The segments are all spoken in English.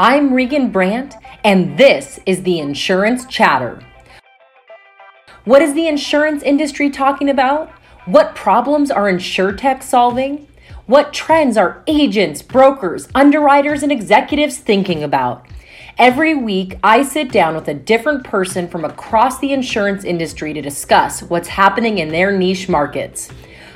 I'm Regan Brandt, and this is the Insurance Chatter. What is the insurance industry talking about? What problems are InsureTech solving? What trends are agents, brokers, underwriters, and executives thinking about? Every week, I sit down with a different person from across the insurance industry to discuss what's happening in their niche markets.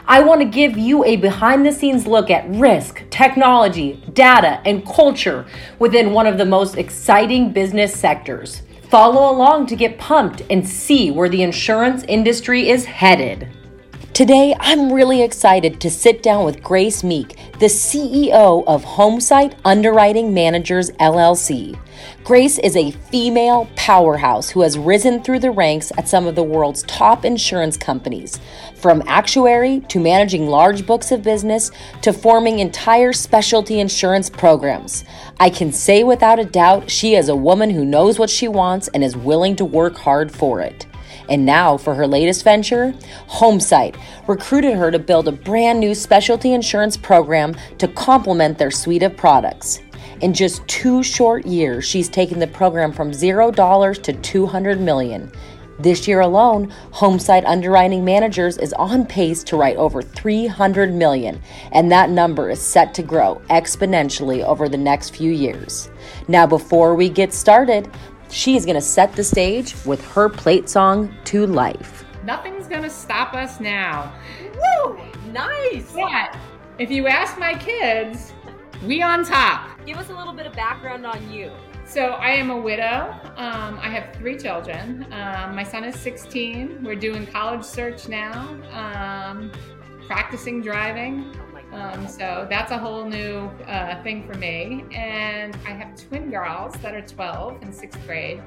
I want to give you a behind the scenes look at risk, technology, data, and culture within one of the most exciting business sectors. Follow along to get pumped and see where the insurance industry is headed. Today, I'm really excited to sit down with Grace Meek, the CEO of Homesite Underwriting Managers LLC. Grace is a female powerhouse who has risen through the ranks at some of the world's top insurance companies, from actuary to managing large books of business to forming entire specialty insurance programs. I can say without a doubt she is a woman who knows what she wants and is willing to work hard for it. And now, for her latest venture, Homesite recruited her to build a brand new specialty insurance program to complement their suite of products. In just two short years, she's taken the program from $0 to 200 million. This year alone, Homesite Underwriting Managers is on pace to write over 300 million, and that number is set to grow exponentially over the next few years. Now, before we get started, she is going to set the stage with her plate song to life. Nothing's going to stop us now. Woo! Nice! But if you ask my kids, we on top. Give us a little bit of background on you. So I am a widow. Um, I have three children. Um, my son is 16. We're doing college search now. Um, practicing driving. Um, so that's a whole new uh, thing for me. And I have twin girls that are 12 in sixth grade.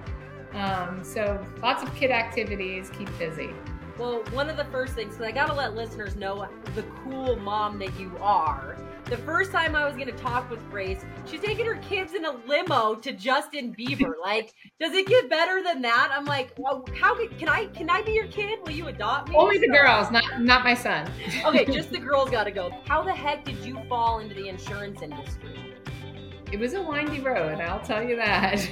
Um, so lots of kid activities, keep busy. Well, one of the first things, because I got to let listeners know the cool mom that you are. The first time I was going to talk with Grace, she's taking her kids in a limo to Justin Bieber. like, does it get better than that? I'm like, well, how can, can I can I be your kid? Will you adopt me? Only the girls, not not my son. okay, just the girls got to go. How the heck did you fall into the insurance industry? It was a windy road, I'll tell you that.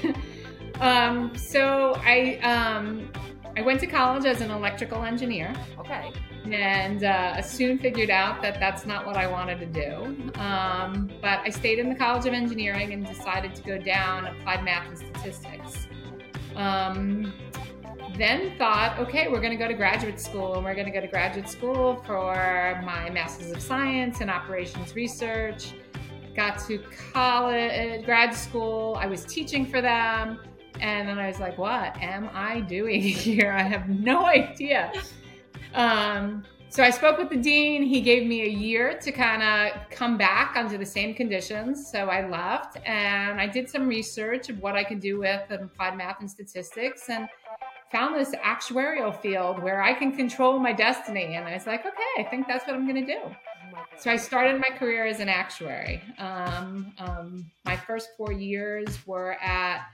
um, so I um, I went to college as an electrical engineer. Okay. And uh, soon figured out that that's not what I wanted to do. Um, but I stayed in the College of Engineering and decided to go down applied math and statistics. Um, then thought, okay, we're going to go to graduate school, and we're going to go to graduate school for my Masters of Science in Operations Research. Got to college, grad school. I was teaching for them and then I was like, what am I doing here? I have no idea. Um, so I spoke with the dean. He gave me a year to kind of come back under the same conditions. So I left and I did some research of what I could do with applied math and statistics and found this actuarial field where I can control my destiny. And I was like, okay, I think that's what I'm going to do. So I started my career as an actuary. Um, um, my first four years were at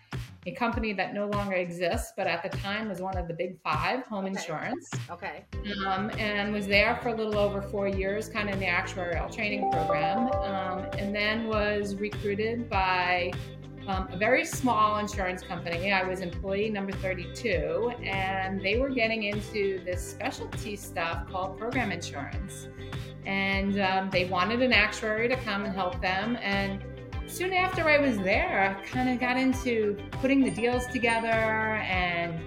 a company that no longer exists, but at the time was one of the big five, home okay. insurance. Okay. Um, and was there for a little over four years, kind of in the actuarial training program, um, and then was recruited by um, a very small insurance company. I was employee number 32, and they were getting into this specialty stuff called program insurance. And um, they wanted an actuary to come and help them. And soon after I was there, I kind of got into putting the deals together and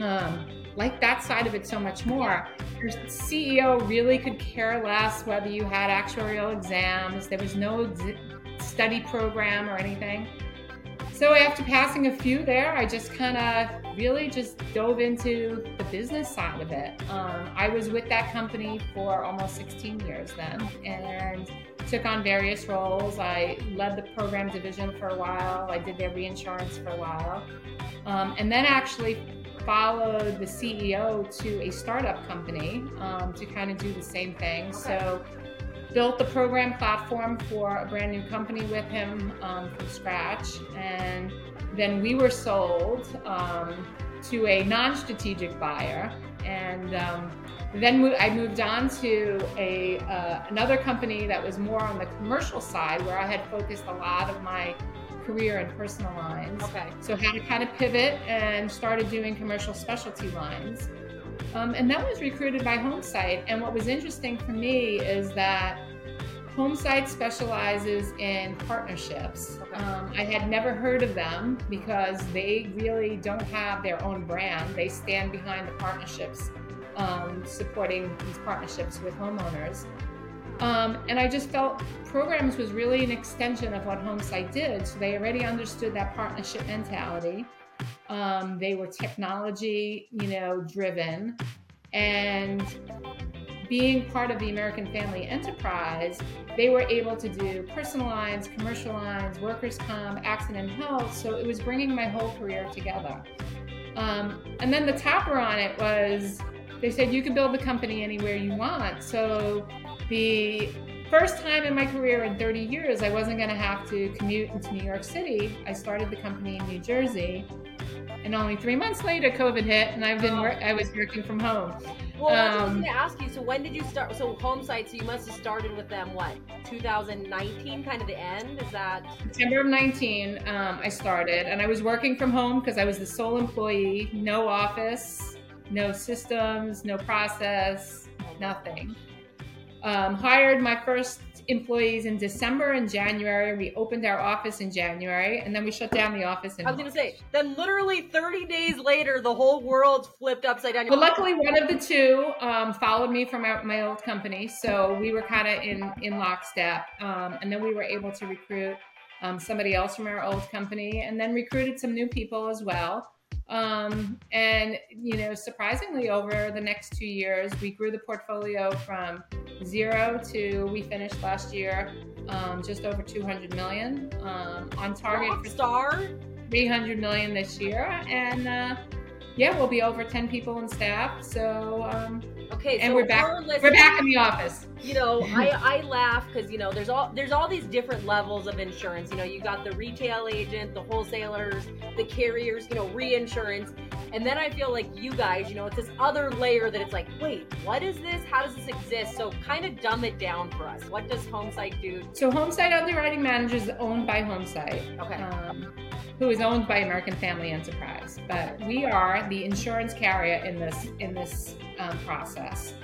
um, like that side of it so much more. Your CEO really could care less whether you had actuarial exams. There was no study program or anything. So after passing a few there, I just kind of really just dove into the business side of it. Um, I was with that company for almost 16 years then, and took on various roles. I led the program division for a while. I did their reinsurance for a while, um, and then actually followed the CEO to a startup company um, to kind of do the same thing. Okay. So built the program platform for a brand new company with him um, from scratch. And then we were sold um, to a non strategic buyer. And um, then I moved on to a uh, another company that was more on the commercial side, where I had focused a lot of my career in personal lines. Okay. So had to kind of pivot and started doing commercial specialty lines. Um, and that was recruited by Homesite. And what was interesting for me is that Homesite specializes in partnerships. Okay. Um, I had never heard of them because they really don't have their own brand. They stand behind the partnerships, um, supporting these partnerships with homeowners. Um, and I just felt programs was really an extension of what Homesite did. So they already understood that partnership mentality. Um, they were technology, you know, driven, and being part of the American Family Enterprise, they were able to do personal lines, commercial lines, workers' comp, accident health. So it was bringing my whole career together. Um, and then the topper on it was they said you can build the company anywhere you want. So the first time in my career in 30 years, I wasn't going to have to commute into New York City. I started the company in New Jersey. And only three months later, COVID hit, and I've been I was working from home. Well, what I was Um, going to ask you. So when did you start? So Homesite, so you must have started with them, what, 2019, kind of the end? Is that? September of 19, um, I started, and I was working from home because I was the sole employee, no office, no systems, no process, nothing. Um, hired my first employees in December and January. We opened our office in January, and then we shut down the office in I was going to say, then literally 30 days later, the whole world flipped upside down. Well, luckily, one of the two um, followed me from our, my old company, so we were kind of in in lockstep. Um, and then we were able to recruit um, somebody else from our old company, and then recruited some new people as well. Um, and you know, surprisingly, over the next two years, we grew the portfolio from zero to we finished last year um, just over 200 million um, on target Rock for star. 300 million this year and uh, yeah we'll be over 10 people in staff so um, Okay, and so we're back we're back in the office. You know i i laugh because you know there's all there's all these different levels of insurance. You know you got the retail agent the wholesalers the carriers you know reinsurance and then i feel like you guys you know it's this other layer that it's like wait what is this? How does this exist? So kind of dumb it down for us. What does homesite do? So homesite underwriting managers is owned by homesite okay. um, who is owned by american family enterprise. But we are the insurance carrier in this in this um, process.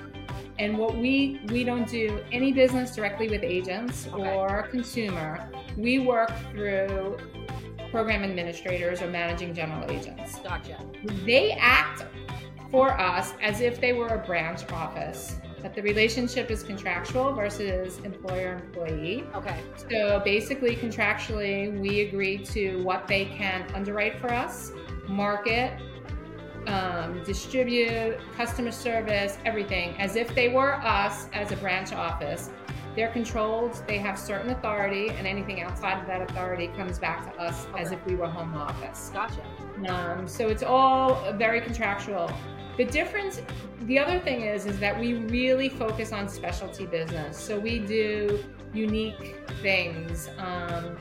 And what we we don't do any business directly with agents Okay. or consumer. We work through program administrators or managing general agents. Gotcha. They act for us as if they were a branch office but the relationship is contractual versus employer employee. Okay. So basically contractually we agree to what they can underwrite for us market um, distribute customer service everything as if they were us as a branch office they're controlled they have certain authority and anything outside of that authority comes back to us as if we were home office gotcha um, so it's all very contractual. The difference, the other thing is, is that we really focus on specialty business. So we do unique things. Um,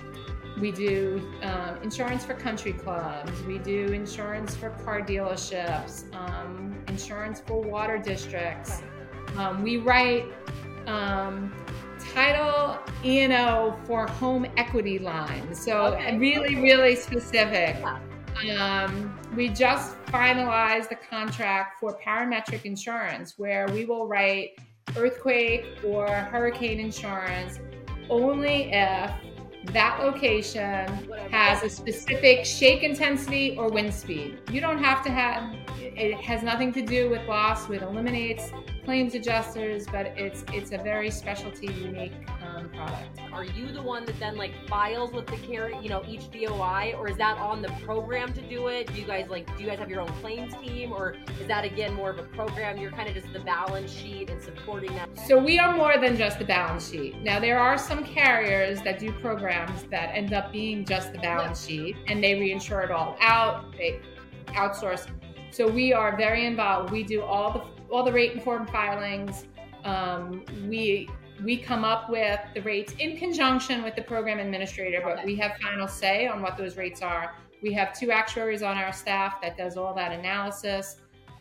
we do um, insurance for country clubs. We do insurance for car dealerships. Um, insurance for water districts. Um, we write title E&O for home equity lines. So Okay, really, really specific. Um, we just finalized the contract for parametric insurance where we will write earthquake or hurricane insurance only if that location has a specific shake intensity or wind speed. You don't have to have it has nothing to do with loss, with eliminates claims adjusters, but it's it's a very specialty unique um, product. are you the one that then like files with the carrier you know each doi or is that on the program to do it do you guys like do you guys have your own claims team or is that again more of a program you're kind of just the balance sheet and supporting that So we are more than just the balance sheet. Now there are some carriers that do programs that end up being just the balance sheet and they reinsure it all out, they outsource. So we are very involved. We do all the all the rate and form filings. Um, we we come up with the rates in conjunction with the program administrator, but we have final say on what those rates are. We have two actuaries on our staff that does all that analysis.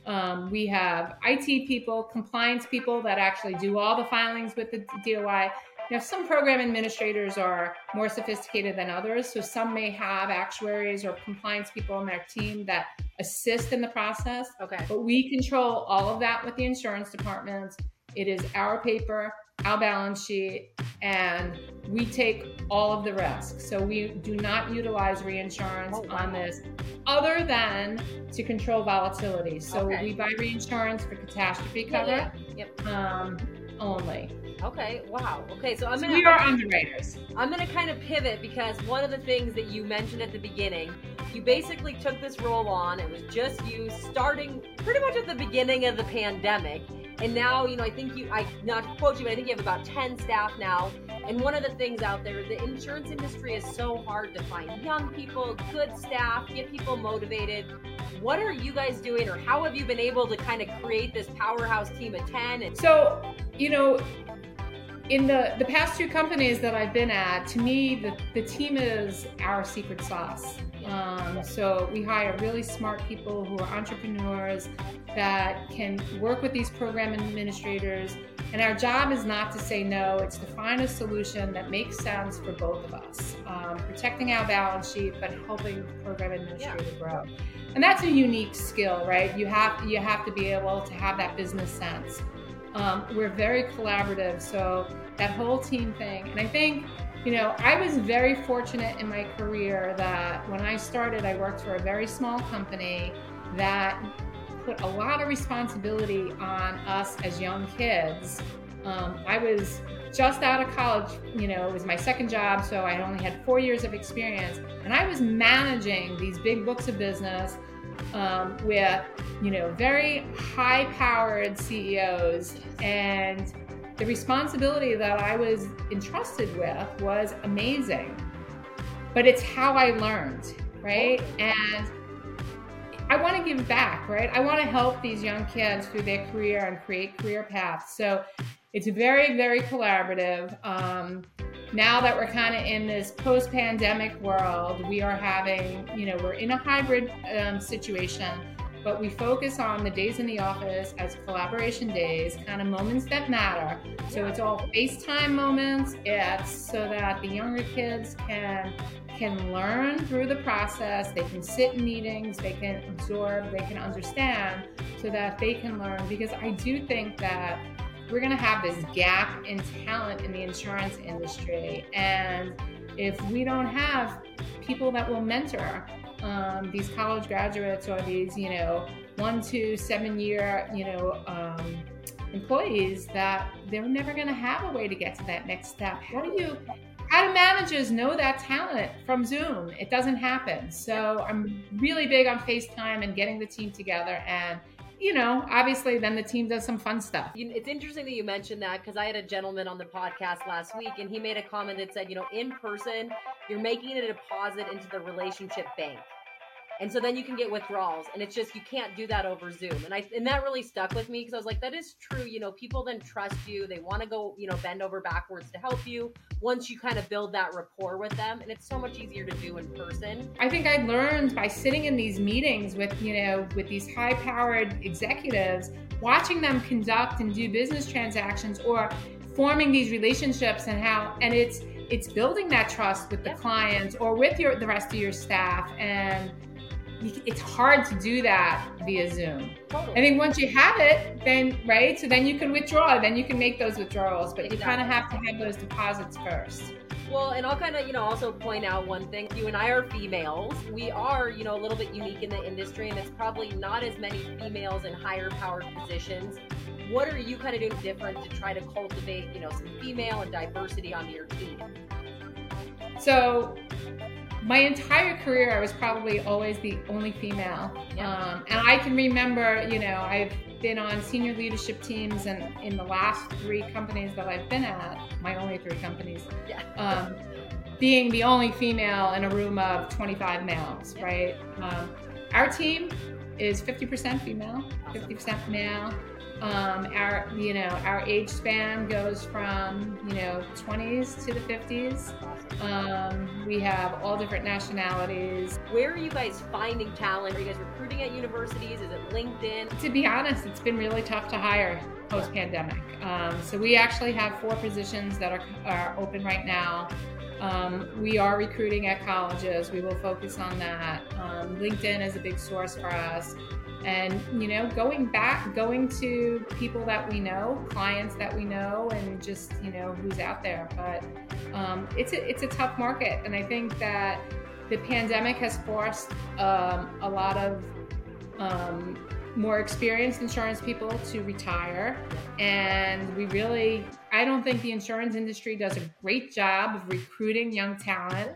Um, we have IT people, compliance people that actually do all the filings with the DOI. Know, some program administrators are more sophisticated than others. So some may have actuaries or compliance people on their team that assist in the process. Okay. But we control all of that with the insurance departments. It is our paper, our balance sheet, and we take all of the risk. So we do not utilize reinsurance Oh, wow. on this other than to control volatility. So Okay. we buy reinsurance for catastrophe Yeah, cover yeah. Yep. um, only. Okay. Wow. Okay. So I'm So gonna we are underwriters. I'm gonna kind of pivot because one of the things that you mentioned at the beginning, you basically took this role on. It was just you starting pretty much at the beginning of the pandemic, and now you know I think you I not to quote you, but I think you have about ten staff now. And one of the things out there, the insurance industry is so hard to find young people, good staff, get people motivated. What are you guys doing, or how have you been able to kind of create this powerhouse team of ten? And So, you know, in the, the past two companies that I've been at, to me, the, the team is our secret sauce. Um, so we hire really smart people who are entrepreneurs that can work with these program administrators. And our job is not to say no, it's to find a solution that makes sense for both of us, um, protecting our balance sheet, but helping the program administrator grow. And that's a unique skill, right? You have you have to be able to have that business sense. Um, we're very collaborative, so that whole team thing. And I think, you know, I was very fortunate in my career that when I started, I worked for a very small company that put a lot of responsibility on us as young kids. Um, I was just out of college, you know, it was my second job, so I only had four years of experience. And I was managing these big books of business um, with, you know, very high powered CEOs. And the responsibility that I was entrusted with was amazing. But it's how I learned, right? And I want to give back, right? I want to help these young kids through their career and create career paths. So it's very, very collaborative. Um, now that we're kind of in this post pandemic world, we are having, you know, we're in a hybrid um, situation, but we focus on the days in the office as collaboration days, kind of moments that matter. So it's all FaceTime moments. It's so that the younger kids can can learn through the process. They can sit in meetings. They can absorb. They can understand, so that they can learn. Because I do think that we're going to have this gap in talent in the insurance industry, and if we don't have people that will mentor um, these college graduates or these, you know, one to seven year, you know, um, employees, that they're never going to have a way to get to that next step. How do you? How do managers know that talent from Zoom? It doesn't happen. So I'm really big on FaceTime and getting the team together and you know, obviously, then the team does some fun stuff. It's interesting that you mentioned that because I had a gentleman on the podcast last week and he made a comment that said, you know, in person, you're making a deposit into the relationship bank. And so then you can get withdrawals. And it's just, you can't do that over Zoom. And I, and that really stuck with me because I was like, that is true. You know, people then trust you. They want to go, you know, bend over backwards to help you once you kind of build that rapport with them. And it's so much easier to do in person. I think I learned by sitting in these meetings with, you know, with these high powered executives, watching them conduct and do business transactions or forming these relationships and how, and it's, it's building that trust with the Yeah. clients or with your, the rest of your staff. And it's hard to do that via Zoom. Totally. I think once you have it, then, right? So then you can withdraw, then you can make those withdrawals, but you kind of have to have those deposits first. Well, and I'll kind of, you know, also point out one thing. You and I are females. We are, you know, a little bit unique in the industry, and it's probably not as many females in higher powered positions. What are you kind of doing different to try to cultivate, you know, some female and diversity onto your team? So my entire career, I was probably always the only female. Yeah. Um, and I can remember, you know, I've been on senior leadership teams, and in the last three companies that I've been at, my only three companies, Yeah. um, being the only female in a room of 25 males, Yeah. right? Um, our team is 50% female, 50% male. Um, our you know our age span goes from you know 20s to the 50s. Um, we have all different nationalities. Where are you guys finding talent? Are you guys recruiting at universities? Is it LinkedIn? To be honest, it's been really tough to hire post pandemic. Um, so we actually have four positions that are, are open right now. Um, we are recruiting at colleges. We will focus on that. Um, LinkedIn is a big source for us and you know going back going to people that we know clients that we know and just you know who's out there but um, it's a it's a tough market and i think that the pandemic has forced um, a lot of um, more experienced insurance people to retire and we really i don't think the insurance industry does a great job of recruiting young talent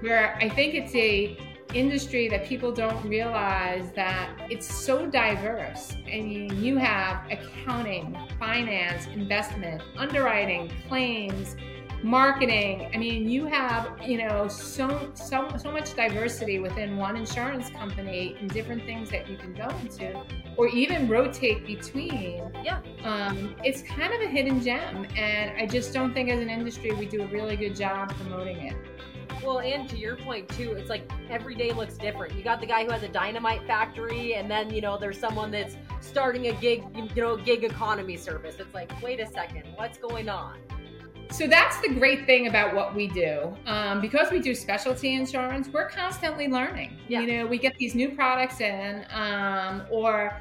where i think it's a industry that people don't realize that it's so diverse. Mean, you have accounting, finance, investment, underwriting, claims, marketing. I mean, you have, you know, so so so much diversity within one insurance company and different things that you can go into or even rotate between. Yeah. Um, it's kind of a hidden gem and I just don't think as an industry we do a really good job promoting it. Well, and to your point too, it's like every day looks different. You got the guy who has a dynamite factory, and then you know there's someone that's starting a gig, you know, gig economy service. It's like, wait a second, what's going on? So that's the great thing about what we do. Um, because we do specialty insurance, we're constantly learning. Yeah. You know, we get these new products in, um, or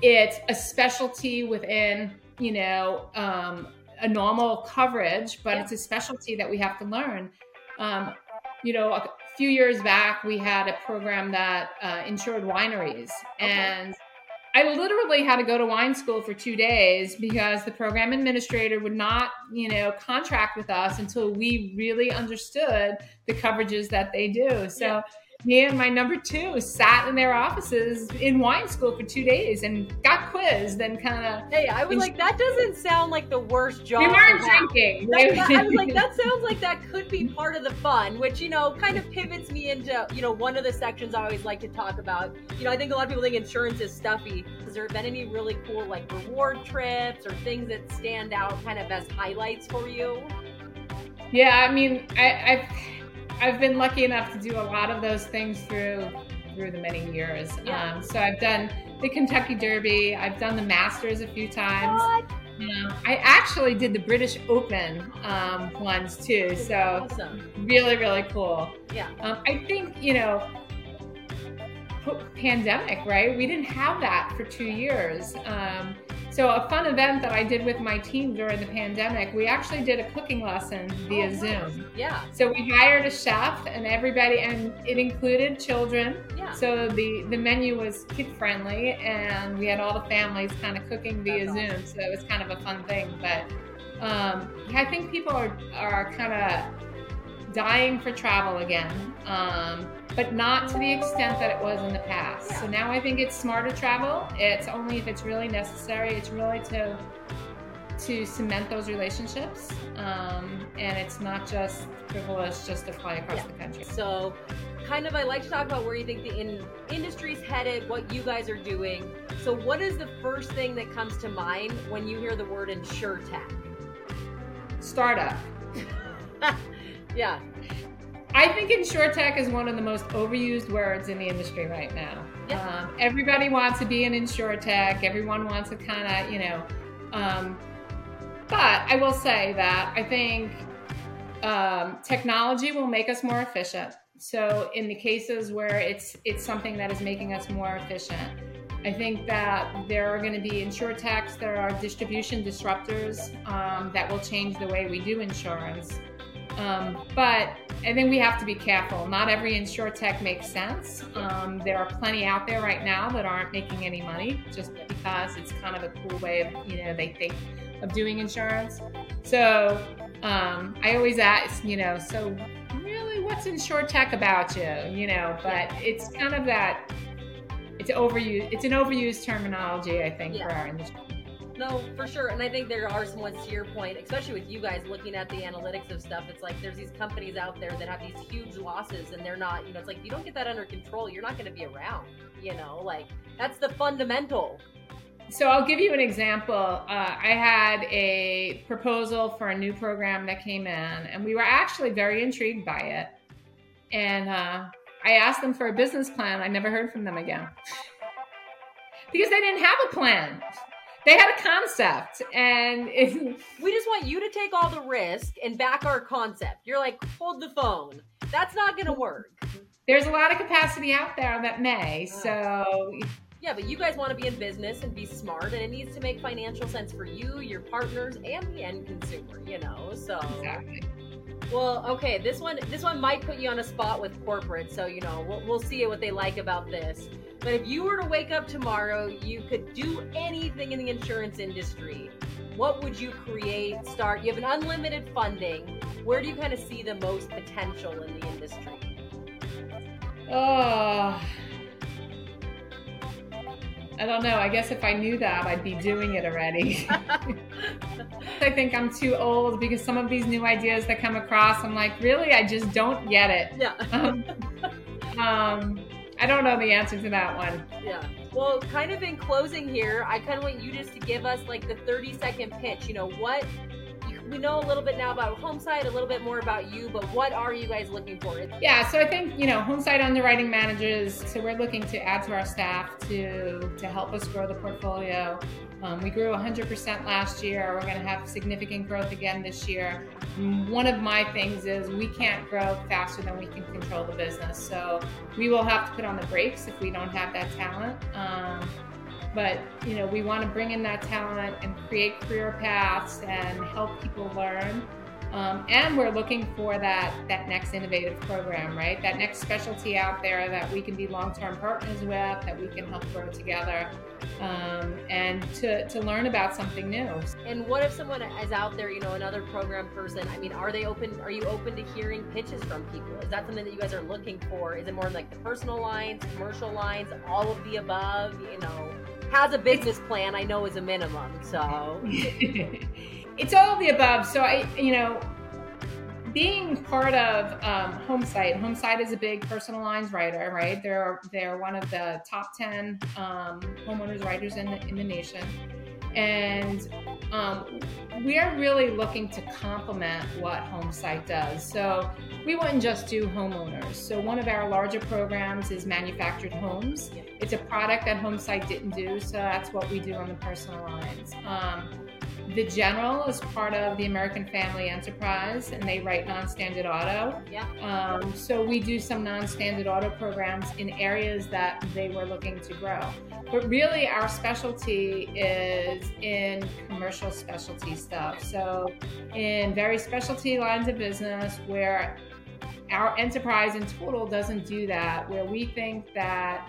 it's a specialty within, you know, um, a normal coverage, but yeah. it's a specialty that we have to learn. Um, you know, a few years back, we had a program that uh, insured wineries. Okay. And I literally had to go to wine school for two days because the program administrator would not, you know, contract with us until we really understood the coverages that they do. So, yeah me and my number two sat in their offices in wine school for two days and got quizzed and kind of. Hey, I was like, that doesn't sound like the worst job. We weren't drinking. That, that, I was like, that sounds like that could be part of the fun, which you know kind of pivots me into you know one of the sections I always like to talk about. You know, I think a lot of people think insurance is stuffy. Has there been any really cool like reward trips or things that stand out kind of as highlights for you? Yeah, I mean, I, I've I've been lucky enough to do a lot of those things through through the many years. Yeah. Um, so I've done the Kentucky Derby. I've done the Masters a few times. What? Um, I actually did the British Open um, ones too. So awesome. really, really cool. Yeah. Um, I think you know, pandemic, right? We didn't have that for two years. So, a fun event that I did with my team during the pandemic, we actually did a cooking lesson via oh, Zoom. Yeah. So we hired a chef and everybody, and it included children. Yeah. So the the menu was kid friendly, and we had all the families kind of cooking via That's Zoom. Awesome. So it was kind of a fun thing. But um, I think people are are kind of dying for travel again. Um, but not to the extent that it was in the past. So now I think it's smarter travel. It's only if it's really necessary. It's really to to cement those relationships, um, and it's not just frivolous just to fly across yeah. the country. So, kind of, I like to talk about where you think the in- industry's headed, what you guys are doing. So, what is the first thing that comes to mind when you hear the word insurtech? Startup. yeah. I think insurtech is one of the most overused words in the industry right now. Yep. Um, everybody wants to be an insurtech. Everyone wants to kind of, you know. Um, but I will say that I think um, technology will make us more efficient. So in the cases where it's it's something that is making us more efficient, I think that there are going to be insurtechs, there are distribution disruptors um, that will change the way we do insurance. Um, but I think we have to be careful. Not every insurtech makes sense. Um, there are plenty out there right now that aren't making any money just because it's kind of a cool way of, you know, they think of doing insurance. So um, I always ask, you know, so really what's insurtech about you? You know, but it's kind of that, it's overused, it's an overused terminology, I think, yeah. for our industry. No, for sure. And I think there are some ones to your point, especially with you guys looking at the analytics of stuff. It's like there's these companies out there that have these huge losses and they're not, you know, it's like if you don't get that under control, you're not going to be around, you know, like that's the fundamental. So I'll give you an example. Uh, I had a proposal for a new program that came in, and we were actually very intrigued by it. And uh, I asked them for a business plan. I never heard from them again because they didn't have a plan they had a concept and it, we just want you to take all the risk and back our concept. You're like hold the phone. That's not gonna work. There's a lot of capacity out there that may so yeah but you guys want to be in business and be smart and it needs to make financial sense for you your partners and the end consumer you know so. Exactly. Well, okay, this one this one might put you on a spot with corporate, so you know we'll, we'll see what they like about this. But if you were to wake up tomorrow, you could do anything in the insurance industry. What would you create? Start. You have an unlimited funding. Where do you kind of see the most potential in the industry? Oh, I don't know. I guess if I knew that, I'd be doing it already. I think I'm too old because some of these new ideas that come across, I'm like, really? I just don't get it. Yeah. um, um, I don't know the answer to that one. Yeah. Well, kind of in closing here, I kind of want you just to give us like the 30 second pitch. You know, what we know a little bit now about Homesite, a little bit more about you, but what are you guys looking for? Yeah, so I think you know Homesite underwriting managers. So we're looking to add to our staff to to help us grow the portfolio. Um, we grew 100% last year. We're going to have significant growth again this year. One of my things is we can't grow faster than we can control the business. So we will have to put on the brakes if we don't have that talent. Um, but you know we want to bring in that talent and create career paths and help people learn. Um, and we're looking for that that next innovative program right? That next specialty out there that we can be long-term partners with that we can help grow together um, and to, to learn about something new. And what if someone is out there you know another program person? I mean are they open are you open to hearing pitches from people? Is that something that you guys are looking for? Is it more like the personal lines commercial lines all of the above you know has a business plan, I know is a minimum. So it's all the above. So I, you know, being part of um, Homesite, Homesite is a big personal lines writer, right? They're they're one of the top ten um, homeowners writers in the in the nation, and um, we are really looking to complement what Homesite does. So we wouldn't just do homeowners. So one of our larger programs is manufactured homes. It's a product that Homesite didn't do, so that's what we do on the personal lines. Um, the General is part of the American Family Enterprise, and they write non-standard auto. Yeah. Um, so we do some non-standard auto programs in areas that they were looking to grow. But really, our specialty is in commercial specialty stuff. So in very specialty lines of business where our enterprise in total doesn't do that, where we think that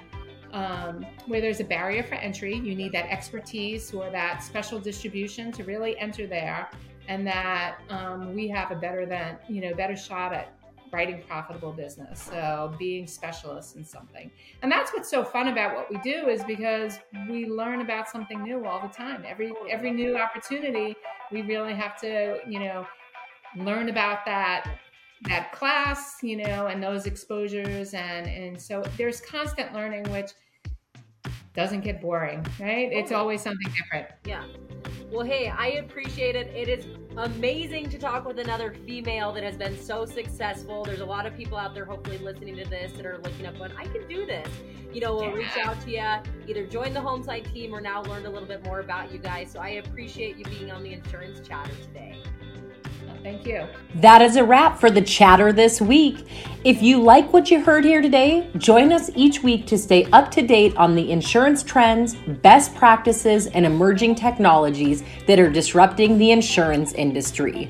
um, where there's a barrier for entry. You need that expertise or that special distribution to really enter there, and that um, we have a better than you know better shot at writing profitable business. So being specialists in something, and that's what's so fun about what we do is because we learn about something new all the time. Every every new opportunity, we really have to you know learn about that that class, you know, and those exposures. And, and so there's constant learning, which doesn't get boring, right? It's always something different. Yeah. Well, hey, I appreciate it. It is amazing to talk with another female that has been so successful. There's a lot of people out there, hopefully, listening to this that are looking up going, I can do this. You know, we'll yeah. reach out to you, either join the Homesite team or now learn a little bit more about you guys. So I appreciate you being on the Insurance Chatter today. Thank you. That is a wrap for the chatter this week. If you like what you heard here today, join us each week to stay up to date on the insurance trends, best practices, and emerging technologies that are disrupting the insurance industry.